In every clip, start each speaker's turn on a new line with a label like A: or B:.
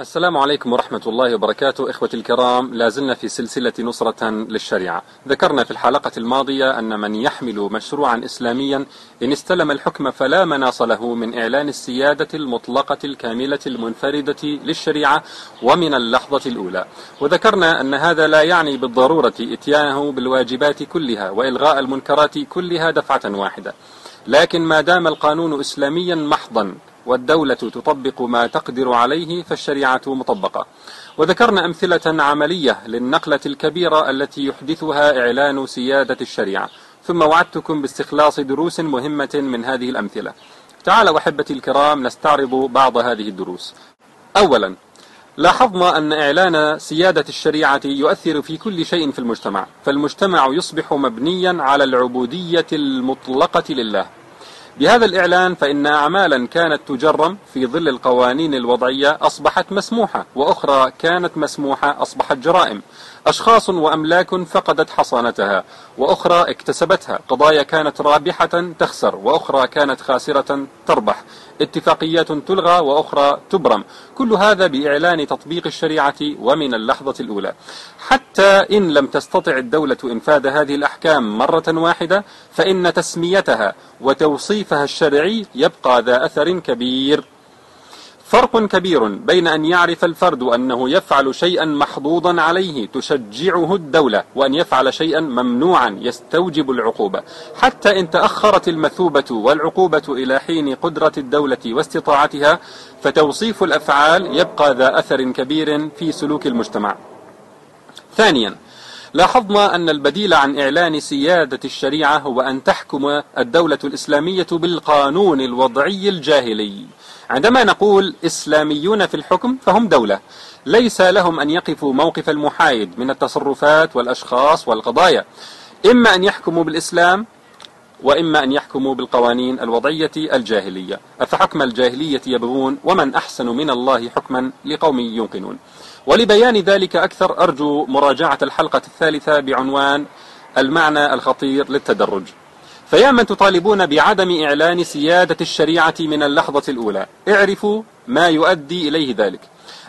A: السلام عليكم ورحمة الله وبركاته إخوتي الكرام. لازلنا في سلسلة نصرة للشريعة. ذكرنا في الحلقة الماضية أن من يحمل مشروعا إسلاميا إن استلم الحكم فلا مناص له من إعلان السيادة المطلقة الكاملة المنفردة للشريعة ومن اللحظة الأولى. وذكرنا أن هذا لا يعني بالضرورة إتيانه بالواجبات كلها وإلغاء المنكرات كلها دفعة واحدة. لكن ما دام القانون إسلاميا محضا والدولة تطبق ما تقدر عليه فالشريعة مطبقة. وذكرنا أمثلة عملية للنقلة الكبيرة التي يحدثها إعلان سيادة الشريعة. ثم وعدتكم باستخلاص دروس مهمة من هذه الأمثلة. تعالوا أحبتي الكرام نستعرض بعض هذه الدروس. أولا لاحظنا أن إعلان سيادة الشريعة يؤثر في كل شيء في المجتمع. فالمجتمع يصبح مبنيا على العبودية المطلقة لله. بهذا الإعلان فإن أعمالا كانت تجرم في ظل القوانين الوضعية أصبحت مسموحة وأخرى كانت مسموحة أصبحت جرائم. أشخاص وأملاك فقدت حصانتها وأخرى اكتسبتها. قضايا كانت رابحة تخسر وأخرى كانت خاسرة تربح. اتفاقيات تلغى وأخرى تبرم. كل هذا بإعلان تطبيق الشريعة ومن اللحظة الأولى. حتى إن لم تستطع الدولة إنفاذ هذه الأحكام مرة واحدة فإن تسميتها وتوصيفها الشرعي يبقى ذا أثر كبير. فرق كبير بين أن يعرف الفرد أنه يفعل شيئا محظوظا عليه تشجعه الدولة وأن يفعل شيئا ممنوعا يستوجب العقوبة. حتى إن تأخرت المثوبة والعقوبة إلى حين قدرة الدولة واستطاعتها فتوصيف الأفعال يبقى ذا أثر كبير في سلوك المجتمع. ثانيا لاحظنا أن البديل عن إعلان سيادة الشريعة هو أن تحكم الدولة الإسلامية بالقانون الوضعي الجاهلي. عندما نقول إسلاميون في الحكم فهم دولة ليس لهم أن يقفوا موقف المحايد من التصرفات والأشخاص والقضايا. إما أن يحكموا بالإسلام وإما أن يحكموا بالقوانين الوضعية الجاهلية. أفحكم الجاهلية يبغون ومن أحسن من الله حكما لقوم يوقنون. ولبيان ذلك أكثر أرجو مراجعة الحلقة الثالثة بعنوان المعنى الخطير للتدرج. فيا من تطالبون بعدم إعلان سيادة الشريعة من اللحظة الأولى. اعرفوا ما يؤدي إليه ذلك.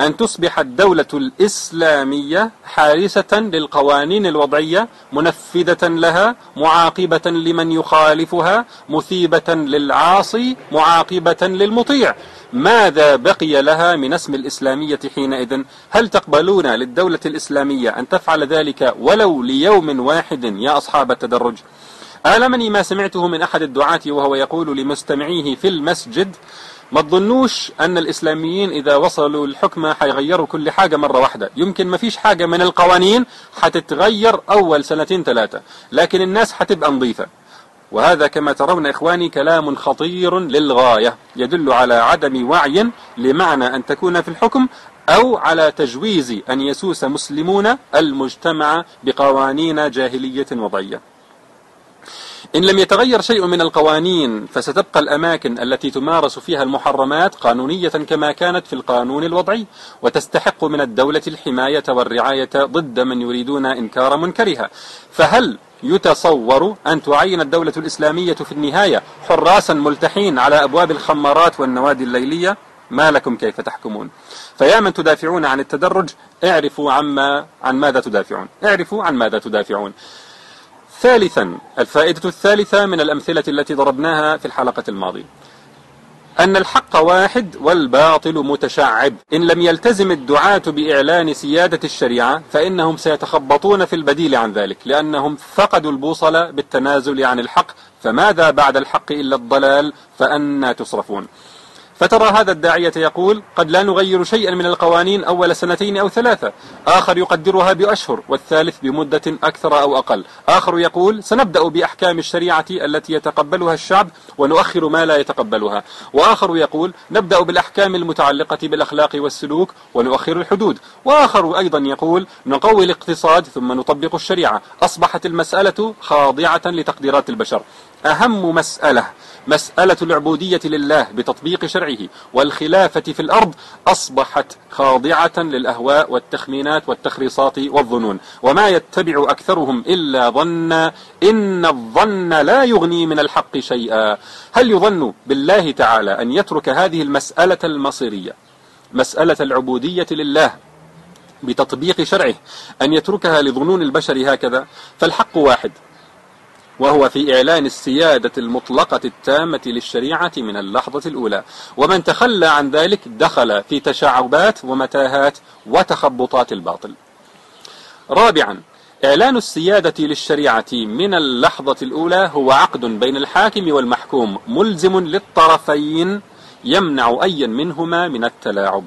A: أن تصبح الدولة الإسلامية حارسة للقوانين الوضعية منفذة لها معاقبة لمن يخالفها مثيبة للعاصي معاقبة للمطيع. ماذا بقي لها من اسم الإسلامية حينئذ؟ هل تقبلون للدولة الإسلامية أن تفعل ذلك ولو ليوم واحد يا أصحاب التدرج؟ آلمني ما سمعته من أحد الدعاة وهو يقول لمستمعيه في المسجد ما تظنوش أن الإسلاميين إذا وصلوا الحكمة حيغيروا كل حاجة مرة واحدة. يمكن ما فيش حاجة من القوانين حتتغير أول سنتين ثلاثة لكن الناس حتبقى نظيفة. وهذا كما ترون إخواني كلام خطير للغاية يدل على عدم وعي لمعنى أن تكون في الحكم أو على تجويز أن يسوس مسلمون المجتمع بقوانين جاهلية وضعية. إن لم يتغير شيء من القوانين فستبقى الأماكن التي تمارس فيها المحرمات قانونية كما كانت في القانون الوضعي وتستحق من الدولة الحماية والرعاية ضد من يريدون إنكار منكرها. فهل يتصور أن تعين الدولة الإسلامية في النهاية حراسا ملتحين على أبواب الخمارات والنوادي الليلية؟ ما لكم كيف تحكمون؟ فيا من تدافعون عن التدرج اعرفوا عما عن ماذا تدافعون. اعرفوا عن ماذا تدافعون. ثالثا الفائدة الثالثة من الأمثلة التي ضربناها في الحلقة الماضية. أن الحق واحد والباطل متشعب. إن لم يلتزم الدعاة بإعلان سيادة الشريعة فإنهم سيتخبطون في البديل عن ذلك لأنهم فقدوا البوصلة بالتنازل عن الحق. فماذا بعد الحق إلا الضلال؟ فأنا تصرفون. فترى هذا الداعية يقول قد لا نغير شيئا من القوانين أول سنتين أو ثلاثة. آخر يقدرها بأشهر والثالث بمدة أكثر أو أقل. آخر يقول سنبدأ بأحكام الشريعة التي يتقبلها الشعب ونؤخر ما لا يتقبلها. وآخر يقول نبدأ بالأحكام المتعلقة بالأخلاق والسلوك ونؤخر الحدود. وآخر أيضا يقول نقوي الاقتصاد ثم نطبق الشريعة. أصبحت المسألة خاضعة لتقديرات البشر. أهم مسألة مسألة العبودية لله بتطبيق شرعه والخلافة في الأرض أصبحت خاضعة للأهواء والتخمينات والتخريصات والظنون وما يتبع أكثرهم إلا ظنا إن الظن لا يغني من الحق شيئا. هل يظن بالله تعالى أن يترك هذه المسألة المصيرية مسألة العبودية لله بتطبيق شرعه أن يتركها لظنون البشر هكذا؟ فالحق واحد وهو في إعلان السيادة المطلقة التامة للشريعة من اللحظة الأولى. ومن تخلى عن ذلك دخل في تشعبات ومتاهات وتخبطات الباطل. رابعا إعلان السيادة للشريعة من اللحظة الأولى هو عقد بين الحاكم والمحكوم ملزم للطرفين يمنع أيا منهما من التلاعب.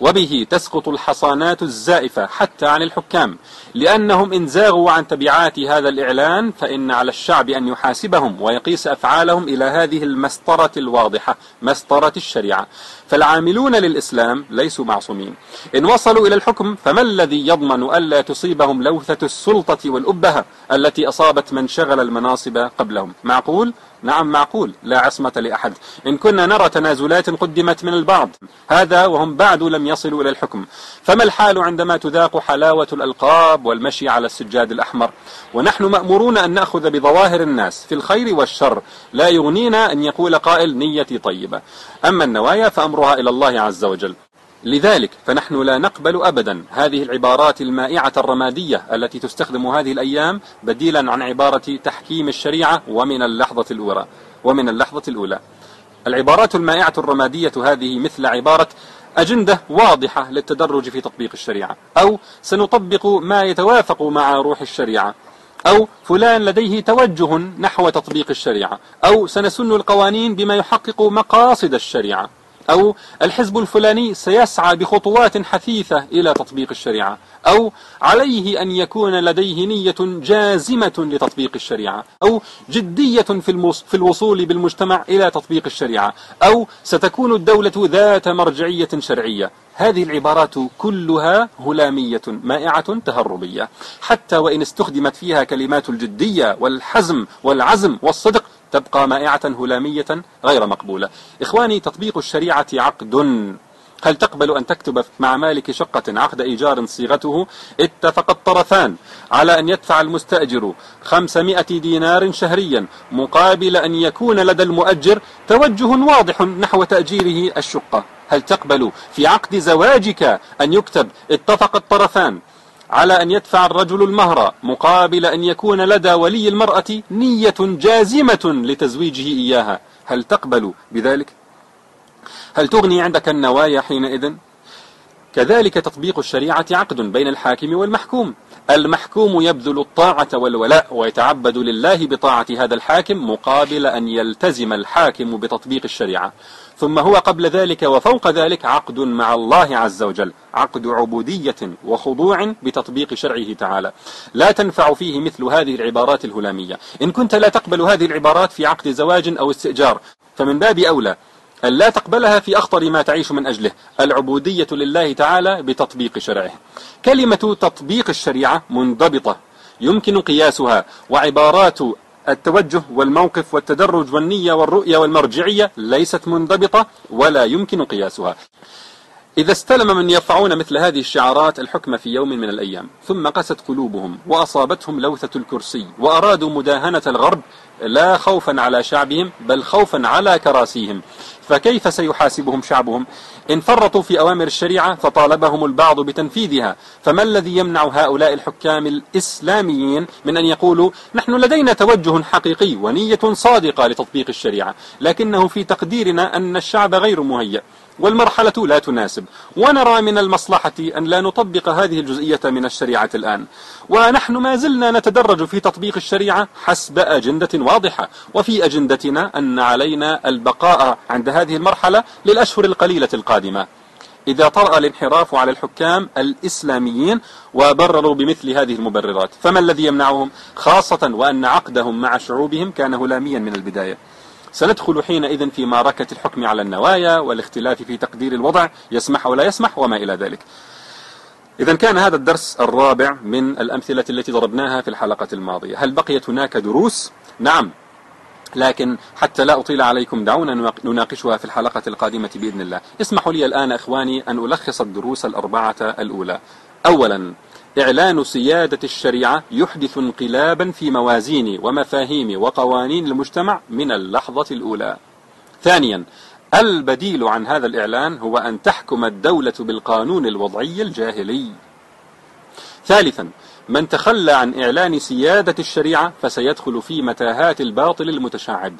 A: وبه تسقط الحصانات الزائفة حتى عن الحكام. لأنهم إن زاغوا عن تبعات هذا الإعلان فإن على الشعب أن يحاسبهم ويقيس أفعالهم إلى هذه المسطرة الواضحة مسطرة الشريعة. فالعاملون للإسلام ليسوا معصومين. إن وصلوا إلى الحكم فما الذي يضمن ألا تصيبهم لوثة السلطة والأبهة التي أصابت من شغل المناصب قبلهم؟ معقول؟ نعم معقول. لا عصمة لأحد. إن كنا نرى تنازلات قدمت من البعض هذا وهم بعد لم يصلوا إلى الحكم. فما الحال عندما تذاق حلاوة الألقاب والمشي على السجاد الأحمر؟ ونحن مأمورون أن نأخذ بظواهر الناس في الخير والشر. لا يغنينا أن يقول قائل نيتي طيبة. أما النوايا فأمرها إلى الله عز وجل. لذلك فنحن لا نقبل أبدا هذه العبارات المائعة الرمادية التي تستخدم هذه الأيام بديلا عن عبارة تحكيم الشريعة ومن اللحظة الأولى ومن اللحظة الأولى. العبارات المائعة الرمادية هذه مثل عبارة أجندة واضحة للتدرج في تطبيق الشريعة أو سنطبق ما يتوافق مع روح الشريعة أو فلان لديه توجه نحو تطبيق الشريعة أو سنسن القوانين بما يحقق مقاصد الشريعة. أو الحزب الفلاني سيسعى بخطوات حثيثة إلى تطبيق الشريعة أو عليه أن يكون لديه نية جازمة لتطبيق الشريعة أو جدية في, في الوصول بالمجتمع إلى تطبيق الشريعة أو ستكون الدولة ذات مرجعية شرعية. هذه العبارات كلها هلامية مائعة تهربية. حتى وإن استخدمت فيها كلمات الجدية والحزم والعزم والصدق تبقى مائعة هلامية غير مقبولة. إخواني تطبيق الشريعة عقد. هل تقبل أن تكتب مع مالك شقة عقد إيجار صيغته؟ اتفق الطرفان على أن يدفع المستأجر خمسمائة دينار شهريا مقابل أن يكون لدى المؤجر توجه واضح نحو تأجيره الشقة. هل تقبل في عقد زواجك أن يكتب؟ اتفق الطرفان. على أن يدفع الرجل المهر مقابل أن يكون لدى ولي المرأة نية جازمة لتزويجه إياها هل تقبل بذلك؟ هل تغني عندك النوايا حينئذ؟ كذلك تطبيق الشريعة عقد بين الحاكم والمحكوم المحكوم يبذل الطاعة والولاء ويتعبد لله بطاعة هذا الحاكم مقابل أن يلتزم الحاكم بتطبيق الشريعة ثم هو قبل ذلك وفوق ذلك عقد مع الله عز وجل. عقد عبودية وخضوع بتطبيق شرعه تعالى. لا تنفع فيه مثل هذه العبارات الهلامية. إن كنت لا تقبل هذه العبارات في عقد زواج أو استئجار فمن باب أولى أن لا تقبلها في أخطر ما تعيش من أجله العبودية لله تعالى بتطبيق شرعه. كلمة تطبيق الشريعة منضبطة يمكن قياسها وعبارات التوجه والموقف والتدرج والنية والرؤية والمرجعية ليست منضبطة ولا يمكن قياسها. إذا استلم من يرفعون مثل هذه الشعارات الحكم في يوم من الأيام ثم قست قلوبهم وأصابتهم لوثة الكرسي وأرادوا مداهنة الغرب لا خوفا على شعبهم بل خوفا على كراسيهم. فكيف سيحاسبهم شعبهم؟ إن فرطوا في أوامر الشريعة فطالبهم البعض بتنفيذها. فما الذي يمنع هؤلاء الحكام الإسلاميين من أن يقولوا نحن لدينا توجه حقيقي ونية صادقة لتطبيق الشريعة لكنه في تقديرنا أن الشعب غير مهيأ والمرحلة لا تناسب. ونرى من المصلحة أن لا نطبق هذه الجزئية من الشريعة الآن. ونحن ما زلنا نتدرج في تطبيق الشريعة حسب أجندة واضحة. وفي أجندتنا أن علينا البقاء عند هذه المرحلة للأشهر القليلة القادمة. إذا طرأ الانحراف على الحكام الإسلاميين وبرروا بمثل هذه المبررات فما الذي يمنعهم؟ خاصة وأن عقدهم مع شعوبهم كان هلاميا من البداية. سندخل حينئذ في معركة الحكم على النوايا والاختلاف في تقدير الوضع يسمح ولا يسمح وما إلى ذلك. إذا كان هذا الدرس الرابع من الأمثلة التي ضربناها في الحلقة الماضية. هل بقيت هناك دروس؟ نعم. لكن حتى لا أطيل عليكم دعونا نناقشها في الحلقة القادمة بإذن الله. اسمحوا لي الآن إخواني أن ألخص الدروس الأربعة الأولى. أولا إعلان سيادة الشريعة يحدث انقلابا في موازين ومفاهيم وقوانين المجتمع من اللحظة الأولى. ثانيا البديل عن هذا الإعلان هو أن تحكم الدولة بالقانون الوضعي الجاهلي. ثالثا من تخلى عن إعلان سيادة الشريعة فسيدخل في متاهات الباطل المتشعب.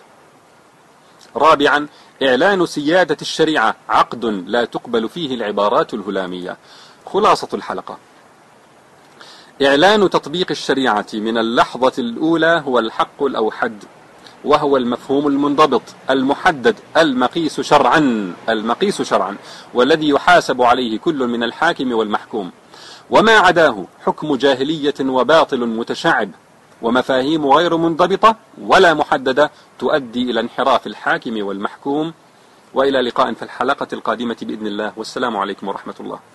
A: رابعا إعلان سيادة الشريعة عقد لا تقبل فيه العبارات الهلامية. خلاصة الحلقة. إعلان تطبيق الشريعة من اللحظة الأولى هو الحق الأوحد. وهو المفهوم المنضبط المحدد المقيس شرعا المقيس شرعا والذي يحاسب عليه كل من الحاكم والمحكوم. وما عداه حكم جاهلية وباطل متشعب ومفاهيم غير منضبطة ولا محددة تؤدي إلى انحراف الحاكم والمحكوم. وإلى لقاء في الحلقة القادمة بإذن الله. والسلام عليكم ورحمة الله.